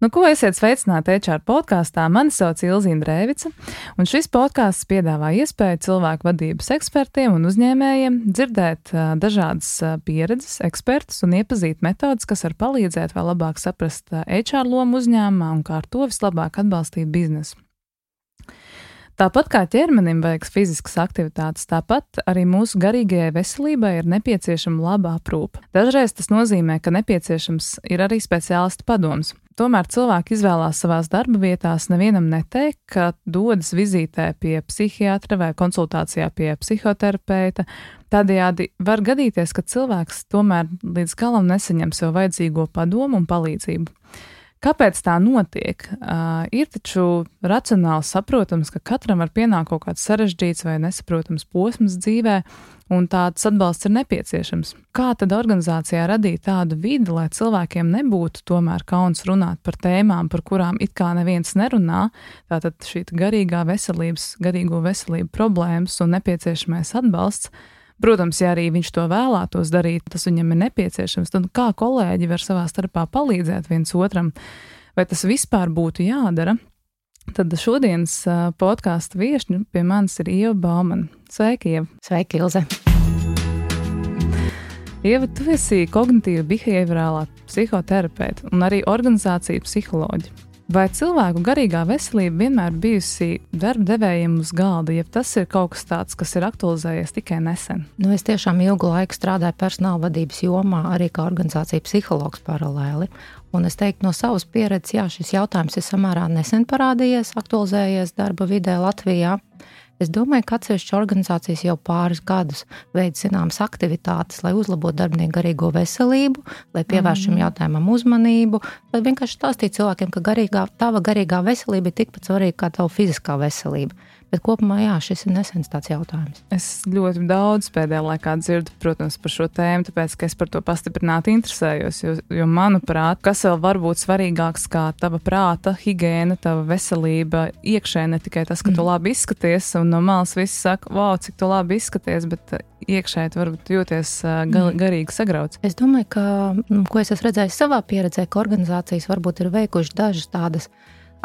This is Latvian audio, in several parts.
Nu, ko esiet sveicināti HR podkāstā? Mani sauc Ilzīna Rēvica, un šis podkāsts piedāvā iespēju cilvēku vadības ekspertiem un uzņēmējiem dzirdēt uh, dažādas uh, pieredzes, ekspertus un iepazīt metodas, kas var palīdzēt vēl labāk saprast uh, HR lomu uzņēmumā un kā ar to vislabāk atbalstīt biznesu. Tāpat kā ķermenim vajag fiziskas aktivitātes, tāpat arī mūsu garīgajai veselībai ir nepieciešama laba aprūpe. Dažreiz tas nozīmē, ka nepieciešams ir arī speciālistu padoms. Tomēr cilvēki izvēlās savās darba vietās nevienam neteikt, ka dodas vizītē pie psihiatra vai konsultācijā pie psihoterapeita. Tādējādi var gadīties, ka cilvēks tomēr līdz galam nesaņem sev vajadzīgo padomu un palīdzību. Kāpēc tā notiek? Uh, ir taču racionāli saprotams, ka katram var pienākt kaut kāds sarežģīts vai nesaprotams posms dzīvē, un tāds atbalsts ir nepieciešams. Kā tad organizācijā radīt tādu vidi, lai cilvēkiem nebūtu tomēr kauns runāt par tēmām, par kurām it kā neviens nerunā, tātad šī garīgā veselības, garīgo veselību problēmas un nepieciešamais atbalsts? Protams, ja arī viņš to vēlētos darīt, tas viņam ir nepieciešams, tad kā kolēģi var savā starpā palīdzēt viens otram, vai tas vispār būtu jādara? Tad šodienas podkāstu viesņu pie manis ir Ieva Baumana. Sveiki, Ieva! Sveiki, Ilze! Ieva, tu esi kognitīva behaviorālā psihoterapeite un arī organizācija psiholoģija. Vai cilvēku garīgā veselība vienmēr bijusi darba devējiem uz galda, ja tas ir kaut kas tāds, kas ir aktualizējies tikai nesen? Nu, es tiešām ilgu laiku strādāju personāla vadības jomā, arī kā organizācija psihologs paralēli. Un es teiktu, no savas pieredzes, jā, šis jautājums ir samērā nesen parādījies, aktualizējies darba vidē Latvijā. Es domāju, ka atsevišķas organizācijas jau pāris gadus veic zināmas aktivitātes, lai uzlabotu darbinieku garīgo veselību, lai pievērstu šim mm. jautājumam uzmanību, lai vienkārši stāstītu cilvēkiem, ka garīgā, tava garīgā veselība ir tikpat svarīga kā tava fiziskā veselība. Bet kopumā, jā, šis ir nesens tāds jautājums. Es ļoti daudz pēdējā laikā dzirdu, protams, par šo tēmu, tāpēc, es par to pastiprināti interesējos. Jo, jo manuprāt, kas vēl var būt svarīgāks kā tava prāta, higiēna, tava veselība iekšē, ne tikai tas, ka mm. tu labi izskaties, un no malas viss saka, wow, cik tu labi izskaties, bet iekšēji varbūt jūties uh, mm. garīgi sagrauts. Es domāju, ka, nu, ko es esmu redzējis savā pieredzē, ka organizācijas varbūt ir veikušas dažas tādas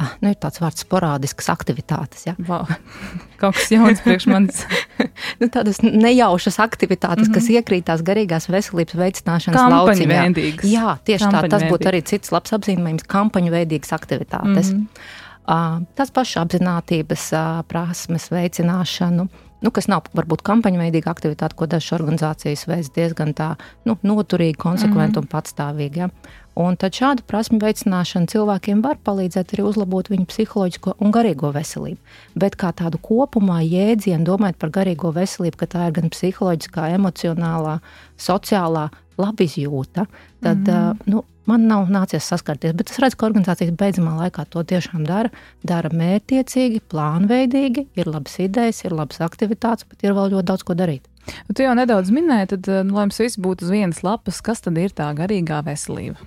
ah, nu, ir tāds vārds sporādiskas aktivitātes. Ja? Wow. Kaut kas jauns priekš manis. nu, tādas nejaušas aktivitātes, mm -hmm. kas mhm. iekrīt tās garīgās veselības veicināšanas lauciņā. Jā, tieši tā. Tas būtu arī cits labs apzīmējums - kampaņu veidīgas aktivitātes. Mm -hmm. Tās pašapziņotības prasmes veicināšanu. Nu, kas nav varbūt kampaņu veidīga aktivitāte, ko dažas organizācijas veids diezgan tā nu, noturīgi, konsekventi mm -hmm. un patstāvīgi. Ja? Un tad šādu prasmu veicināšana cilvēkiem var palīdzēt arī uzlabot viņu psiholoģisko un garīgo veselību. Bet kā tādu kopumā jēdzienu, domājot par garīgo veselību, ka tā ir gan psiholoģiskā, emocionālā, sociālā labizjūta, tad mm -hmm. nu, man nav nācies saskarties. Bet es redzu, ka organizācijas beidzamā laikā to tiešām dara. Dara mērķiecīgi, plānveidīgi, ir labas idejas, ir labas aktivitātes, bet ir vēl ļoti daudz ko darīt. Tu jau nedaudz minēji, tad, nu, lai mums viss būtu uz vienas lapas, kas tad ir tā garīgā veselība?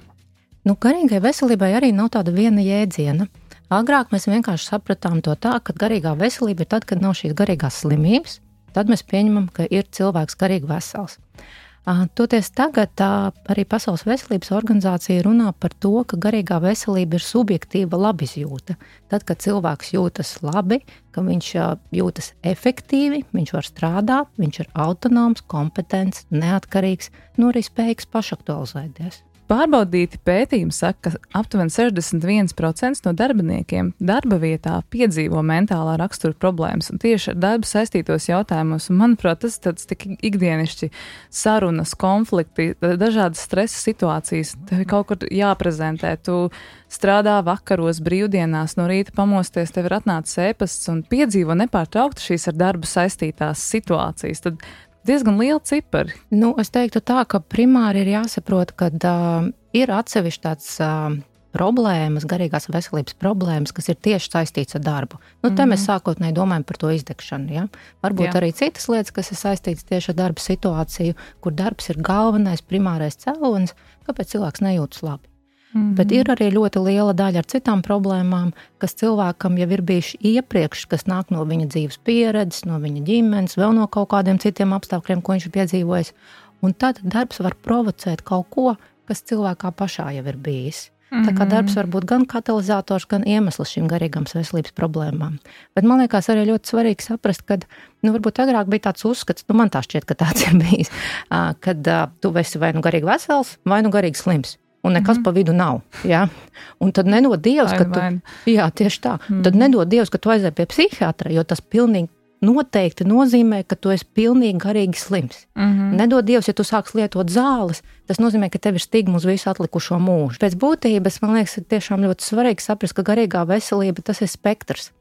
Nu, garīgai veselībai arī nav tāda viena jēdziena. Agrāk mēs vienkārši sapratām to tā, ka garīgā veselība ir tad, kad nav šīs garīgās slimības, tad mēs pieņemam, ka ir cilvēks garīgi vesels. Toties tagad arī Pasaules veselības organizācija runā par to, ka garīgā veselība ir subjektīva labizjūta. Tad, kad cilvēks jūtas labi, ka viņš jūtas efektīvi, viņš var strādāt, viņš ir autonoms, kompetents, neatkarīgs, nu arī spējīgs pašaktualizēties. Pārbaudīti pētījumi saka, ka aptuveni 61% no darbiniekiem darba vietā piedzīvo mentālā rakstura problēmas tieši ar darbu saistītos jautājumos. Un, manuprāt, tas ir tik ikdienišķi sarunas, konflikti, dažādas stresa situācijas. Tev ir kaut kur jāprezentē. Tu strādā vakaros, brīvdienās, no rīta pamosties, tev ir atnācis ēpasts un piedzīvo nepārtraukti šīs ar darbu saistītās situācijas. Tad diezgan liela cipari. Nu, es teiktu tā, ka primāri ir jāsaprot, ka uh, ir atsevišķi tāds. Uh, problēmas, garīgās veselības problēmas, kas ir tieši saistīts ar darbu. Nu, te mm -hmm. mēs sākotnēji domājam par to izdegšanu. Ja? Varbūt Jā. arī citas lietas, kas ir saistītas tieši ar darba situāciju, kur darbs ir galvenais, primārais cēlonis, kāpēc cilvēks nejūtas labi. Mm -hmm. Bet ir arī ļoti liela daļa ar citām problēmām, kas cilvēkam jau ir bijuši iepriekš, kas nāk no viņa dzīves pieredzes, no viņa ģimenes, vēl no kaut kādiem citiem apstākļiem, ko viņš ir piedzīvojis. Un tad darbs var provocēt kaut ko, kas cilvēkā pašā jau ir bijis. Mm -hmm. Tā kā mhm. darbs var būt gan katalizators, gan iemesls šīm garīgām veselības problēmām. Bet man liekas, arī ļoti svarīgi saprast, ka nu, varbūt agrāk bija tāds uzskats, nu man tā šķiet, ka tāds ir bijis, kad tu esi vai nu garīgi vesels, vai nu garīgi slims un nekas mm pa vidu nav. Ja? Un tad nedod Dievs, ka tu, jā, tieši tā, mm tad nedod Dievs, ka tu aizēji pie psihiatra, jo tas pilnīgi noteikti nozīmē, ka tu esi pilnīgi garīgi slims. Mm -hmm. Nedod Dievs, ja tu sāks lietot zāles, tas nozīmē, ka tev ir stigma uz visu atlikušo mūžu. Pēc būtības man liekas, ir tiešām ļoti svarīgi saprast, ka garīgā veselība tas ir spektrs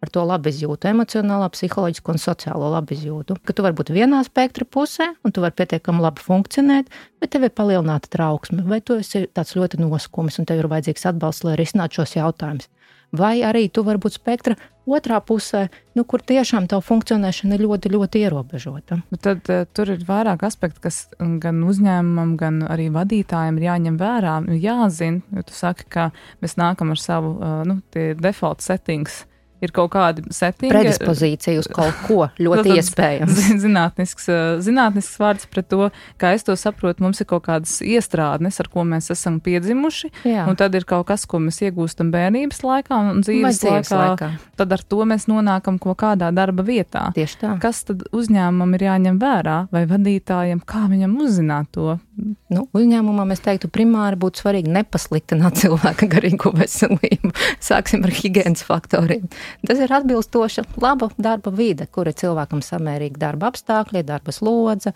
ar to labizjūtu, emocionālā, psiholoģisko un sociālo labizjūtu. Ka tu vari būt vienā spektra pusē, un tu vari pietiekami labi funkcionēt, bet tev ir palielināta trauksme, vai tu esi tāds ļoti noskumis, un tev ir vajadzīgs atbalsts, lai risinātu šos jautājumus. Vai arī tu vari būt spektra otrā pusē, nu, kur tiešām tā funkcionēšana ir ļoti, ļoti ierobežota. Bet tad uh, tur ir vairāk aspektu, kas gan uzņēmumam, gan arī vadītājiem ir jāņem vērā. Jāzina, jo tu saki, ka mēs nākam ar savu uh, nu, default settings ir kaut kāda settinga. Predispozīcija uz kaut ko ļoti iespējams. Zinātnisks, zinātnisks vārds pret to, kā es to saprotu, mums ir kaut kādas iestrādnes, ar ko mēs esam piedzimuši, Jā. un tad ir kaut kas, ko mēs iegūstam bērnības laikā un dzīves, dzīves laikā. laikā. Tad ar to mēs nonākam kaut kādā darba vietā. Tieši tā. Kas tad uzņēmumam ir jāņem vērā, vai vadītājiem, kā viņam uzzināt to? Nu, uzņēmumam es teiktu, primāri būtu svarīgi nepasliktināt cilvēka garīgo veselību. Sāksim ar higiēnas faktoriem. Tas ir atbilstoša laba darba vide, kur ir cilvēkam samērīgi darba apstākļi, darba slodze,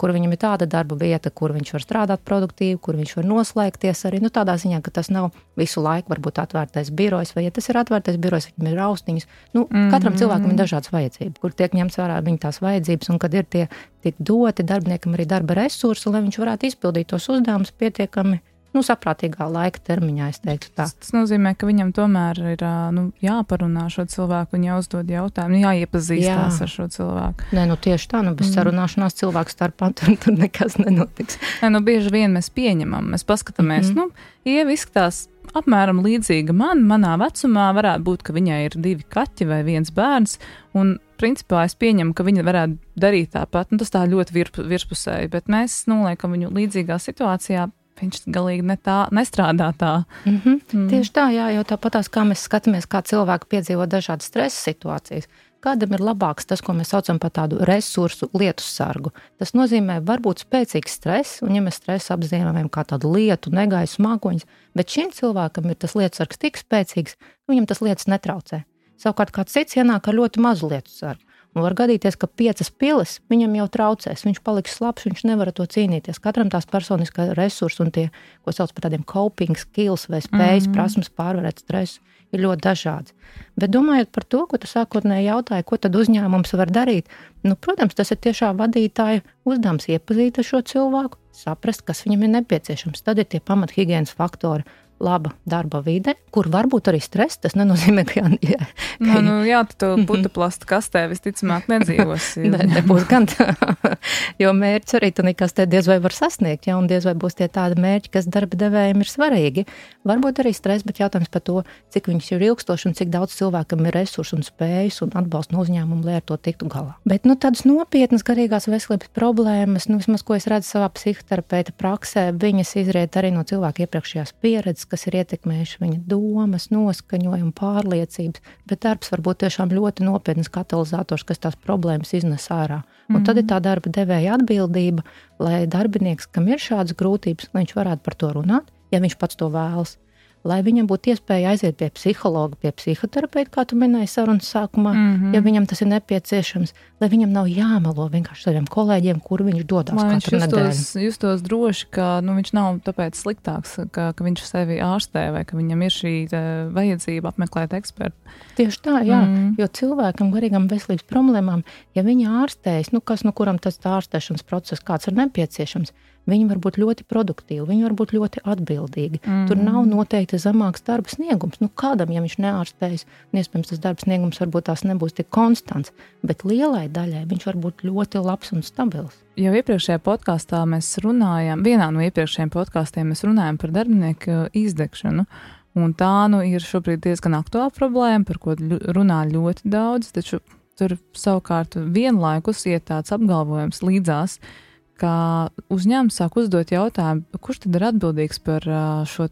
kur viņam ir tāda darba vieta, kur viņš var strādāt produktīvi, kur viņš var noslēgties arī nu, tādā ziņā, ka tas nav visu laiku varbūt atvērtais birojs, vai ja tas ir atvērtais birojs, viņam ir austiņas. Nu, mm -hmm. Katram cilvēkam ir dažādas vajadzības, kur tiek ņemts vērā viņa tās vajadzības, un kad ir tie tiek doti darbiniekam arī darba resursi, lai viņš varētu izpildīt tos uzdevumus pietiekami nu, saprātīgā laika termiņā. Tas, tas nozīmē, ka viņam tomēr ir nu, jāparunā šo cilvēku un jāuzdod jautājumu, nu, jāiepazīstās Jā. ar šo cilvēku. Nē, nu, tieši tā, nu, bez mm. sarunāšanās cilvēku starpā tur, tur nekas nenotiks. Nē, nu, bieži vien mēs pieņemam, mēs paskatāmies, mm -hmm. nu, Ieva izskatās apmēram līdzīga man, manā vecumā varētu būt, ka viņai ir divi kaķi vai viens bērns, un principā es pieņemu, ka viņa varētu darīt tāpat. Nu, tas tā ļoti virp, virspusēji, bet mēs noliekam viņu līdzīgā situācijā viņš galīgi ne tā, nestrādā tā. Mm -hmm. mm. Tieši tā, jā, jo tāpatās kā mēs skatāmies, kā cilvēki piedzīvo dažādas stresa situācijas. Kādam ir labāks tas, ko mēs saucam par tādu resursu lietu sargu? Tas nozīmē, varbūt spēcīgs stress, un ja mēs stresu apzīmējam kā tādu lietu, negaisu mākoņus, bet šim cilvēkam ir tas lietu sargs tik spēcīgs, ka viņam tas lietas netraucē. Savukārt kāds cits ienāk ar ļoti mazu lietu sargu. Un var gadīties, ka piecas pilas viņam jau traucēs, viņš paliks slabs, viņš nevar ar to cīnīties. Katram tās personiskā resursi un tie, ko sauc par tādiem coping skills vai spējas, mm -hmm. prasmes pārvarēt stresu, ir ļoti dažādas. Bet domājot par to, ko tu sākotnēji jautāji, ko tad uzņēmums var darīt, nu, protams, tas ir tiešām vadītāja uzdevums iepazīt šo cilvēku, saprast, kas viņam ir nepieciešams. Tad ir tie pamathigienas faktori laba darba vide, kur varbūt arī stress. Tas nenozīmē, ka, jā, ka nu, nu, jā tu to putu plastu kastē visticamāk nedzīvosi. ne, nebūs gan tā, jo mērķis arī tu nekas te diez vai var sasniegt, ja, un diez vai būs tie tādi mērķi, kas darba devējiem ir svarīgi. Varbūt arī stress, bet jautājums par to, cik viņš ir ilgstošs un cik daudz cilvēkam ir resursu un spējas un atbalstu no uzņēmuma, lai ar to tiktu galā. Bet nu, tādas nopietnas garīgās veselības problēmas, nu, vismaz ko es redzu savā psihoterapeita praksē, viņas izriet arī no cilvēka iepriekšējās pieredzes kas ir ietekmējuši viņa domas, noskaņojumu, pārliecības, bet darbs var būt tiešām ļoti nopietns katalizators, kas tās problēmas iznes ārā. Un mm -hmm. tad ir tā darba devēja atbildība, lai darbinieks, kam ir šādas grūtības, viņš varētu par to runāt, ja viņš pats to vēlas lai viņam būtu iespēja aiziet pie psihologa, pie psihoterapeita, kā tu minēji sarunas sākumā, mm -hmm. ja viņam tas ir nepieciešams, lai viņam nav jāmelo vienkārši saviem kolēģiem, kur viņš dodas. Lai viņš justos, justos droši, ka nu, viņš nav tāpēc sliktāks, ka, ka viņš sevi ārstē vai ka viņam ir šī vajadzība apmeklēt ekspertu. Tieši tā, jā, mm -hmm. jo cilvēkam garīgam veselības problēmām, ja viņi ārstējas, nu kas, nu kuram tas ārstēšanas process kāds ir nepieciešams, Viņi var būt ļoti produktīvi, viņi var būt ļoti atbildīgi. Mm. Tur nav noteikti zemāks darba sniegums. Nu, kādam, ja viņš neārstējas, iespējams tas darba sniegums varbūt tās nebūs tik konstants, bet lielai daļai viņš var būt ļoti labs un stabils. Jau iepriekšējā podkāstā mēs runājām, vienā no iepriekšējiem podkāstiem mēs runājām par darbinieku izdegšanu. Un tā nu ir šobrīd diezgan aktuāla problēma, par ko runā ļoti daudz, taču tur savukārt vienlaikus iet tāds apgalvojums līdzās, ka uzņēmums sāk uzdot jautājumu, kurš tad ir atbildīgs par šo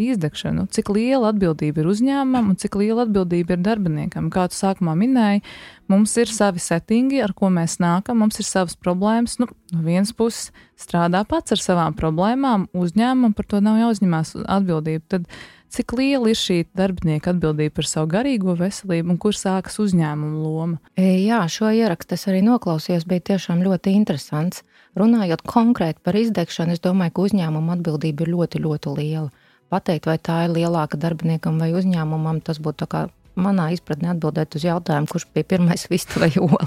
izdegšanu, cik liela atbildība ir uzņēmumam un cik liela atbildība ir darbiniekam. Kā tu sākumā minēji, mums ir savi settingi, ar ko mēs nākam, mums ir savas problēmas. Nu, no vienas puses strādā pats ar savām problēmām, uzņēmumam par to nav jāuzņemās atbildība. Tad cik liela ir šī darbinieka atbildība par savu garīgo veselību un kur sākas uzņēmuma loma? Jā, šo ierakstu es arī noklausījos, bija tiešām ļoti interesants. Runājot konkrēti par izdegšanu, es domāju, ka uzņēmuma atbildība ir ļoti, ļoti liela. Pateikt, vai tā ir lielāka darbiniekam vai uzņēmumam, tas būtu manā izpratnē atbildēt uz jautājumu, kurš bija pirmais vista vai ola.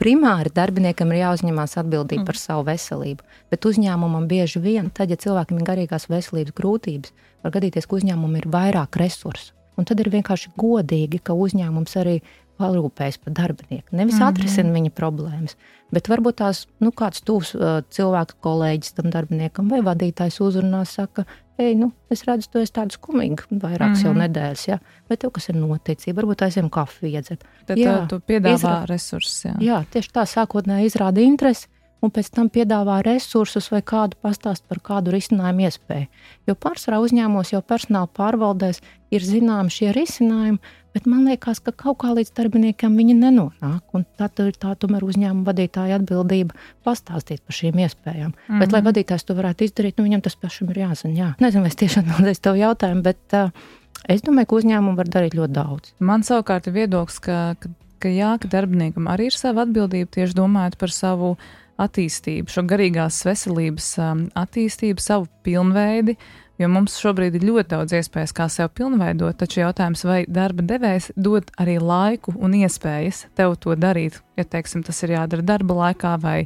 Primāri darbiniekam ir jāuzņemās atbildība mm. par savu veselību, bet uzņēmumam bieži vien, tad, ja cilvēkam ir garīgās veselības grūtības, var gadīties, ka uzņēmumam ir vairāk resursu. Un tad ir vienkārši godīgi, ka uzņēmums arī parūpējas par darbinieku. Nevis mm -hmm. atrisina viņa problēmas, bet varbūt tās nu, kāds tuvs uh, cilvēks, kolēģis tam darbiniekam vai vadītājs uzrunā, saka, ej, nu, es redzu, tu esi tāds skumīgs, vairākas mm -hmm. jau mhm. nedēļas, ja? vai tev kas ir noticis, varbūt aizjām kafiju iedzert. Tad jā, tu piedāvā izrā... resursus. Jā. jā, tieši tā sākotnēji izrāda interesi un pēc tam piedāvā resursus vai kādu pastāst par kādu risinājumu iespēju. Jo pārsvarā uzņēmumos jau personāla pārvaldēs ir zināmi šie risinājumi, bet man liekas, ka kaut kā līdz darbiniekam viņi nenonāk. Tā ir tā tomēr uzņēmuma vadītāja atbildība pastāstīt par šīm iespējām. Mm -hmm. Bet, lai vadītājs to varētu izdarīt, nu, viņam tas pašam ir jāzina. Jā. Nezinu, vai es tieši atbildēšu tev jautājumu, bet uh, es domāju, ka uzņēmumi var darīt ļoti daudz. Man savukārt ir viedoklis, ka, ka, ka jā, ka darbiniekam arī ir sava atbildība tieši domājot par savu attīstību, šo garīgās veselības um, attīstību, savu pilnveidi, jo mums šobrīd ir ļoti daudz iespējas, kā sev pilnveidot, taču jautājums, vai darba devējs dod arī laiku un iespējas tev to darīt. Ja, teiksim, tas ir jādara darba laikā, vai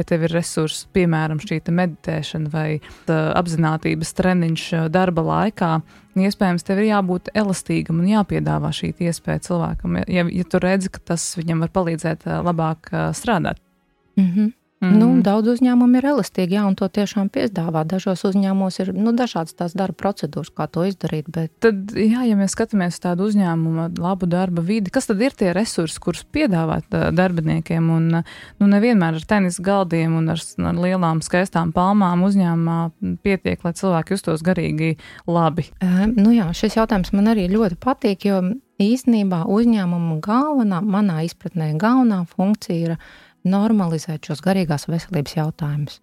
ja tev ir resursi, piemēram, šī meditēšana vai apziņotības treniņš uh, darba laikā, iespējams, tev ir jābūt elastīgam un jāpiedāvā šī iespēja cilvēkam, ja, ja tu redzi, ka tas viņam var palīdzēt uh, labāk uh, strādāt. Mm -hmm. Mm. Nu, daudz uzņēmumu ir elastīgi, jā, un to tiešām piedāvā. Dažos uzņēmumos ir nu, dažādas tās darba procedūras, kā to izdarīt. Bet... Tad, jā, ja mēs skatāmies uz tādu uzņēmumu, labu darba vidi, kas tad ir tie resursi, kurus piedāvāt darbiniekiem? Un, nu, nevienmēr ar tenis galdiem un ar, ar lielām skaistām palmām uzņēmumā pietiek, lai cilvēki justos garīgi labi. E, nu, jā, šis jautājums man arī ļoti patīk, jo īstenībā uzņēmuma galvenā, manā izpratnē, galvenā funkcija ir normalizēt šos garīgās veselības jautājumus.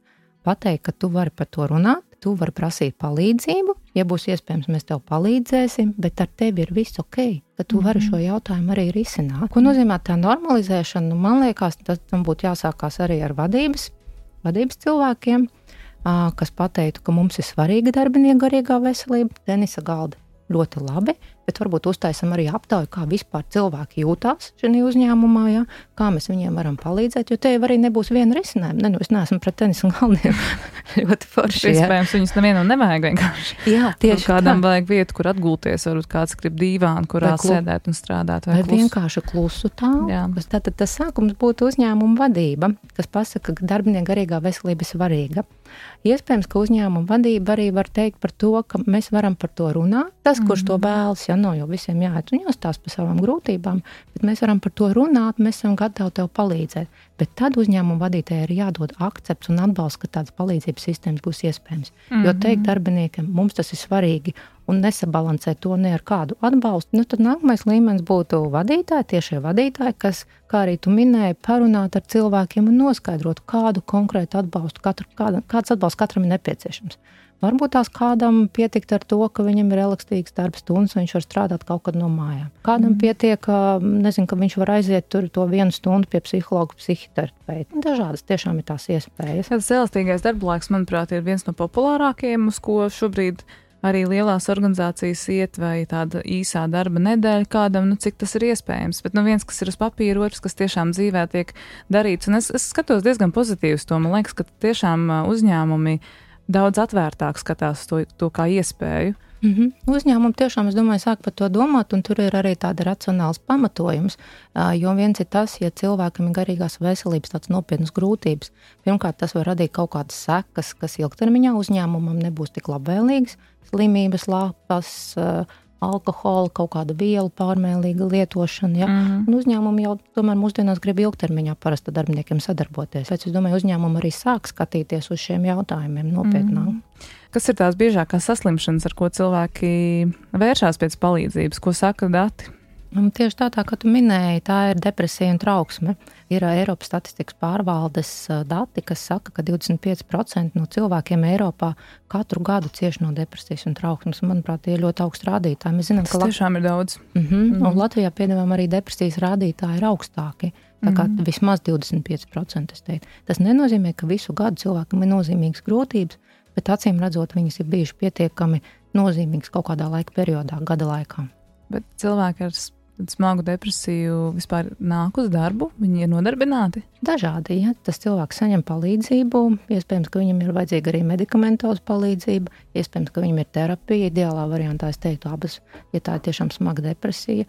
Pateikt, ka tu vari par to runāt, tu vari prasīt palīdzību, ja būs iespējams, mēs tev palīdzēsim, bet ar tevi ir viss ok, ka tu vari šo jautājumu arī risināt. Ko nozīmē tā normalizēšana? Nu, man liekas, tas tam būtu jāsākās arī ar vadības, vadības cilvēkiem, kas pateiktu, ka mums ir svarīga darbinieku garīgā veselība, tenisa galda ļoti labi, bet varbūt uztaisam arī aptauju, kā vispār cilvēki jūtās šajā uzņēmumā, ja? kā mēs viņiem varam palīdzēt. Jo te jau arī nebūs viena risinājuma. Ne, nu, es neesmu pret tenisa galviem. ļoti forši. Iespējams, viņus nevienam nevajag vienkārši. Jā, tieši nu, kādam tā. vajag vietu, kur atgulties. Varbūt kāds grib dīvānu, kurā vai sēdēt un strādāt. Vai, vai klusu. vienkārši klusu tālu. Tātad tas sākums būtu uzņēmuma vadība, kas pasaka, ka darbinieku garīgā veselība ir svarīga. Iespējams, ka uzņēmuma vadība arī var teikt par to, ka mēs varam par to runāt. Tas, kurš to mhm. vēlas, ja nav jau visiem jāiet un jāstāsta par savām grūtībām, bet mēs varam par to runāt, mēs esam gatavi tev palīdzēt. Bet tad uzņēmuma vadītājai ir jādod akcepts un atbalsts, ka tādas palīdzības sistēmas būs iespējams. Mm -hmm. Jo teikt darbiniekam, mums tas ir svarīgi un nesabalansēt to ne ar kādu atbalstu, nu, tad nākamais līmenis būtu vadītāji, tiešie vadītāji, kas, kā arī tu minēji, parunāt ar cilvēkiem un noskaidrot, kādu konkrētu atbalstu, katru, kāda, kāds atbalsts katram ir nepieciešams. Varbūt tās kādam pietikt ar to, ka viņam ir elastīgs darba stundas, un viņš var strādāt kaut kad no mājām. Kādam mm. pietiek, nezinu, ka viņš var aiziet tur to vienu stundu pie psihologa, psihoterapeita. Dažādas tiešām ir tās iespējas. Tas elastīgais darba laiks, manuprāt, ir viens no populārākajiem, uz ko šobrīd arī lielās organizācijas iet, vai tāda īsā darba nedēļa kādam, nu, cik tas ir iespējams. Bet nu, viens, kas ir uz papīra, otrs, kas tiešām dzīvē tiek darīts. Un es, es skatos diezgan pozitīvi uz to. Man liekas, ka tiešām uzņēmumi daudz atvērtāk skatās to, to kā iespēju. Mm -hmm. Uzņēmumi tiešām, es domāju, sāk par to domāt, un tur ir arī tāda racionāls pamatojums. Jo viens ir tas, ja cilvēkam ir garīgās veselības tādas nopietnas grūtības, pirmkārt, tas var radīt kaut kādas sekas, kas ilgtermiņā uzņēmumam nebūs tik labvēlīgas, slimības, lapas, alkohola, kaut kāda vielu pārmērīga lietošana. Ja? Mm -hmm. Un uzņēmumi jau tomēr mūsdienās grib ilgtermiņā parasti darbiniekiem sadarboties. Pēc es domāju, uzņēmumi arī sāk skatīties uz šiem jautājumiem nopietnāk. Mm -hmm. Kas ir tās biežākās saslimšanas, ar ko cilvēki vēršās pēc palīdzības, ko saka dati? Un tieši tā, tā, kā tu minēji, tā ir depresija un trauksme. Ir Eiropas statistikas pārvaldes dati, kas saka, ka 25% no cilvēkiem Eiropā katru gadu cieš no depresijas un trauksmes. Manuprāt, tie ir ļoti augsti rādītāji. Mēs zinām, ka Tas tiešām ir daudz. Mm -hmm. Mm -hmm. Latvijā, piemēram, arī depresijas rādītāji ir augstāki. Tā kā mm -hmm. vismaz 25%. Tas nenozīmē, ka visu gadu cilvēkam ir nozīmīgas grūtības, bet acīm redzot, viņas ir bijušas pietiekami nozīmīgas kaut kādā laika periodā, gada laikā. Bet cilvēki ar smagu depresiju vispār nāk uz darbu, viņi ir nodarbināti? Dažādi. Ja tas cilvēks saņem palīdzību, iespējams, ka viņam ir vajadzīga arī medikamentoza palīdzība, iespējams, ka viņam ir terapija. Ideālā variantā es teiktu abas, ja tā ir tiešām smaga depresija.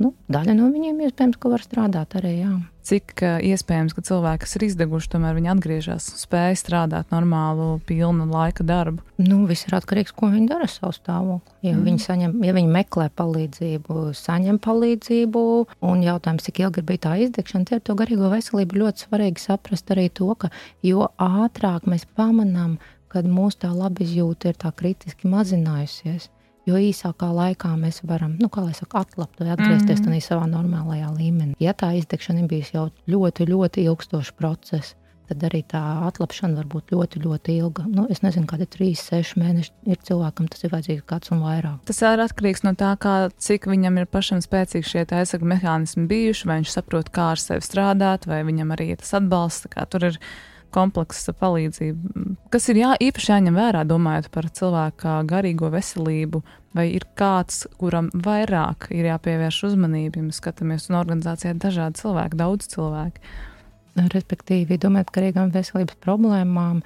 Nu, daļa no viņiem iespējams, ka var strādāt arī. Jā. Cik iespējams, ka cilvēki, kas ir izdeguši, tomēr viņi atgriežas un spēj strādāt normālu, pilnu laika darbu? Nu, viss ir atkarīgs no tā, ko viņi dara ar savu stāvokli. Ja, mm. viņi saņem, ja viņi meklē palīdzību, saņem palīdzību, un jautājums, cik ilgi bija tā izdegšana, tie ar to garīgo veselību ļoti svarīgi saprast arī to, ka jo ātrāk mēs pamanām, kad mūsu tā labizjūta ir tā kritiski mazinājusies jo īsākā laikā mēs varam, nu, kā lai saka, atlapt vai atgriezties mm -hmm. savā normālajā līmenī. Ja tā izdegšana ir bijusi jau ļoti, ļoti ilgstošs process, tad arī tā atlapšana var būt ļoti, ļoti ilga. Nu, es nezinu, kādi ir 3, 6 mēneši. Ir cilvēkam tas ir vajadzīgs gads un vairāk. Tas ir atkarīgs no tā, kā, cik viņam ir pašam spēcīgi šie aizsardzības mehānismi bijuši, vai viņš saprot, kā ar sevi strādāt, vai viņam arī tas atbalsts. Tur ir kompleksa palīdzība. Kas ir jā, īpaši jāņem vērā, domājot par cilvēka garīgo veselību, vai ir kāds, kuram vairāk ir jāpievērš uzmanība, ja mēs skatāmies uz organizācijā dažādi cilvēki, daudz cilvēku. Respektīvi, domājot par garīgām veselības problēmām.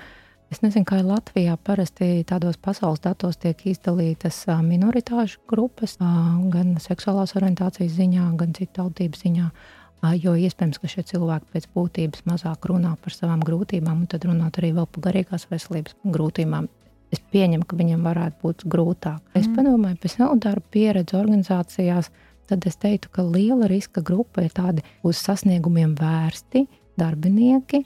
Es nezinu, kā Latvijā parasti tādos pasaules datos tiek izdalītas minoritāšu grupas, gan seksuālās orientācijas ziņā, gan citu tautību ziņā jo iespējams, ka šie cilvēki pēc būtības mazāk runā par savām grūtībām, un tad runāt arī vēl par garīgās veselības grūtībām. Es pieņemu, ka viņam varētu būt grūtāk. Mm. Es padomāju, pēc savu darbu pieredzi organizācijās, tad es teiktu, ka liela riska grupa ir tādi uz sasniegumiem vērsti darbinieki,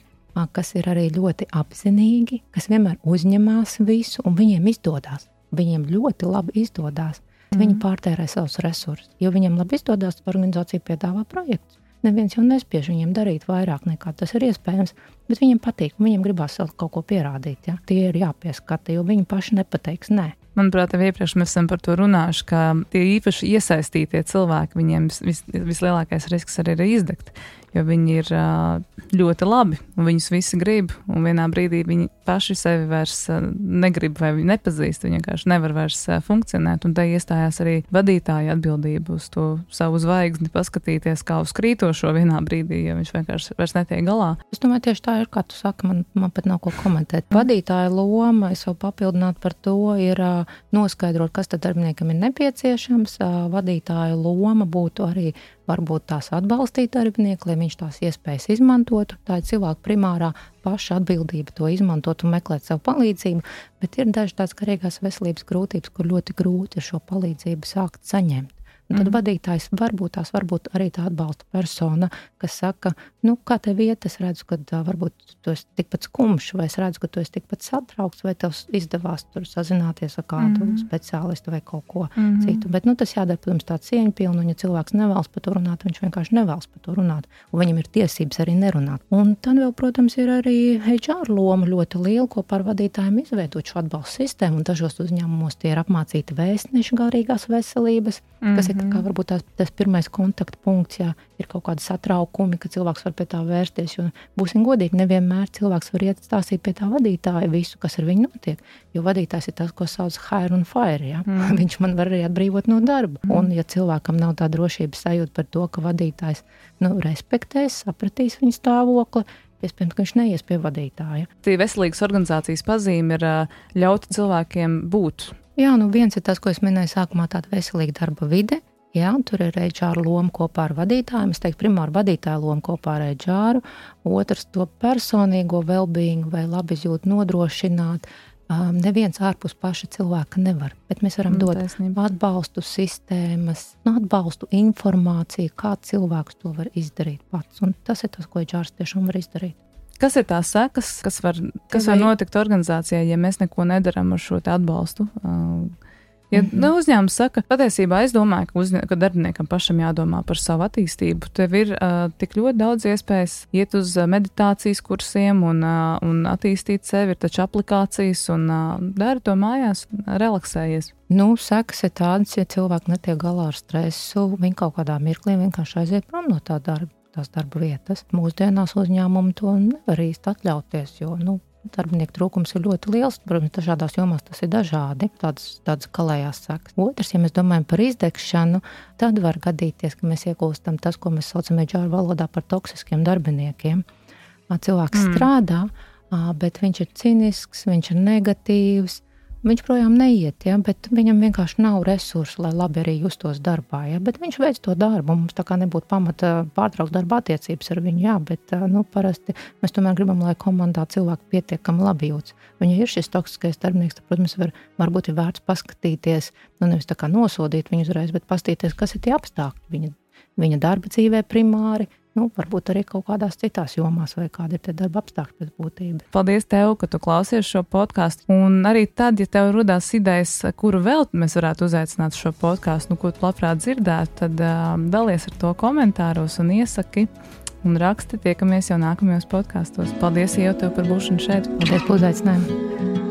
kas ir arī ļoti apzinīgi, kas vienmēr uzņemās visu, un viņiem izdodas. Viņiem ļoti labi izdodas. Mm. Viņi pārtērē savus resursus. Jo viņiem labi izdodas, organizācija piedāvā projektus. Neviens jau nespiež viņiem darīt vairāk nekā tas ir iespējams, bet viņiem patīk, viņiem gribās kaut ko pierādīt. Ja? Tie ir jāpieskata, jo viņi paši nepateiks nē. Manuprāt, jau iepriekš mēs esam par to runājuši, ka tie īpaši iesaistītie cilvēki, viņiem vis, vislielākais risks arī ir izdegt jo viņi ir ļoti labi un viņus visi grib. Un vienā brīdī viņi paši sevi vairs negrib vai nepazīst. Viņi vienkārši nevar vairs funkcionēt. Un te iestājās arī vadītāja atbildība uz to savu zvaigzni, paskatīties kā uz krītošo vienā brīdī, jo viņš vienkārši vairs netiek galā. Es domāju, tieši tā ir, kā tu saki, man, man pat nav ko komentēt. Vadītāja loma, es vēl papildinātu par to, ir noskaidrot, kas tad darbiniekam ir nepieciešams. Vadītāja loma būtu arī varbūt tās atbalstīt darbinieku, lai viņš tās iespējas izmantotu. Tā ir cilvēka primārā paša atbildība to izmantot un meklēt sev palīdzību, bet ir daži tādas garīgās veselības grūtības, kur ļoti grūti šo palīdzību sākt saņemt. Un tad mm. vadītājs varbūt tās varbūt arī tā atbalsta persona, kas saka, nu, kā tev iet, es redzu, ka uh, varbūt tu esi tikpat skumjš, vai es redzu, ka tu esi tikpat satraukts, vai tev izdevās tur sazināties ar kādu mm. speciālistu vai kaut ko mm. citu. Bet nu, tas jādara, protams, tā cieņpilni, un ja cilvēks nevēlas par to runāt, viņš vienkārši nevēlas par to runāt, un viņam ir tiesības arī nerunāt. Un tad vēl, protams, ir arī HR loma ļoti liela, ko par vadītājiem izveidot šo atbalstu sistēmu, un dažos uzņēmumos tie ir apmācīti vēstneši garīgās veselības, mm. kas ir tā kā varbūt tās, tas pirmais kontaktpunkts, ja ir kaut kāda satraukumi, ka cilvēks var pie tā vērsties. Jo būsim godīgi, nevienmēr cilvēks var iet stāstīt pie tā vadītāja visu, kas ar viņu notiek. Jo vadītājs ir tas, ko sauc hire un fire. Ja? Mm. Viņš man var arī atbrīvot no darba. Mm. Un, ja cilvēkam nav tā drošības sajūta par to, ka vadītājs nu, respektēs, sapratīs viņa stāvokli, Iespējams, ka viņš neies pie vadītāja. Tī veselīgas organizācijas pazīme ir ļaut cilvēkiem būt Jā, nu viens ir tas, ko es minēju sākumā, tāda veselīga darba vide. Jā, tur ir HR loma kopā ar vadītājiem. Es teiktu, primāri vadītāja loma kopā ar HR. Otrs, to personīgo well-being vai labizjūtu nodrošināt um, neviens ārpus paša cilvēka nevar. Bet mēs varam mm, dot taisnība. atbalstu sistēmas, nu, atbalstu informāciju, kā cilvēks to var izdarīt pats. Un tas ir tas, ko ģērbs tiešām var izdarīt. Kas ir tās sekas, kas var, kas var notikt organizācijai, ja mēs neko nedarām ar šo atbalstu? Uh, Ja mm -hmm. uzņēmums saka, patiesībā es domāju, ka, uzņē, ka darbiniekam pašam jādomā par savu attīstību. Tev ir uh, tik ļoti daudz iespējas iet uz meditācijas kursiem un, uh, un attīstīt sevi. Ir taču aplikācijas un uh, dari to mājās, relaksējies. Nu, sekas ir tādas, ja cilvēki netiek galā ar stresu, viņi kaut kādā mirklī vienkārši aiziet prom no tā darba. Tās darba vietas. Mūsdienās uzņēmumi to nevar īsti atļauties, jo nu, Darbinieku trūkums ir ļoti liels. Protams, dažādās jomās tas ir dažādi, tādas, tādas kalējās sekas. Otrs, ja mēs domājam par izdegšanu, tad var gadīties, ka mēs iegūstam tas, ko mēs saucam mežģāru valodā par toksiskiem darbiniekiem. Cilvēks mm. strādā, bet viņš ir cinisks, viņš ir negatīvs, Viņš projām neiet, ja, bet viņam vienkārši nav resursu, lai labi arī justos darbā. Ja, bet viņš veic to darbu. Mums tā kā nebūtu pamata pārtraukt darba attiecības ar viņu. Jā, bet nu, parasti mēs tomēr gribam, lai komandā cilvēki pietiekami labi jūtas. Viņa ir šis toksiskais darbinieks, tad, protams, var, varbūt ir vērts paskatīties, nu nevis tā kā nosodīt viņu uzreiz, bet paskatīties, kas ir tie apstākļi viņa, viņa darba dzīvē primāri, nu, varbūt arī kaut kādās citās jomās, vai kāda ir darba apstākļi pēc būtības. Paldies, tev, ka tu klausies šo podkāstu. Un arī tad, ja tev radās idejas, kuru vēl mēs varētu uzaicināt šo podkāstu, nu, ko tu labprāt dzirdētu, tad uh, dalies ar to komentāros un iesaki. Un raksti tiekamies jau nākamajos podkāstos. Paldies, Ieva, par būšanu šeit. Paldies par uzaicinājumu!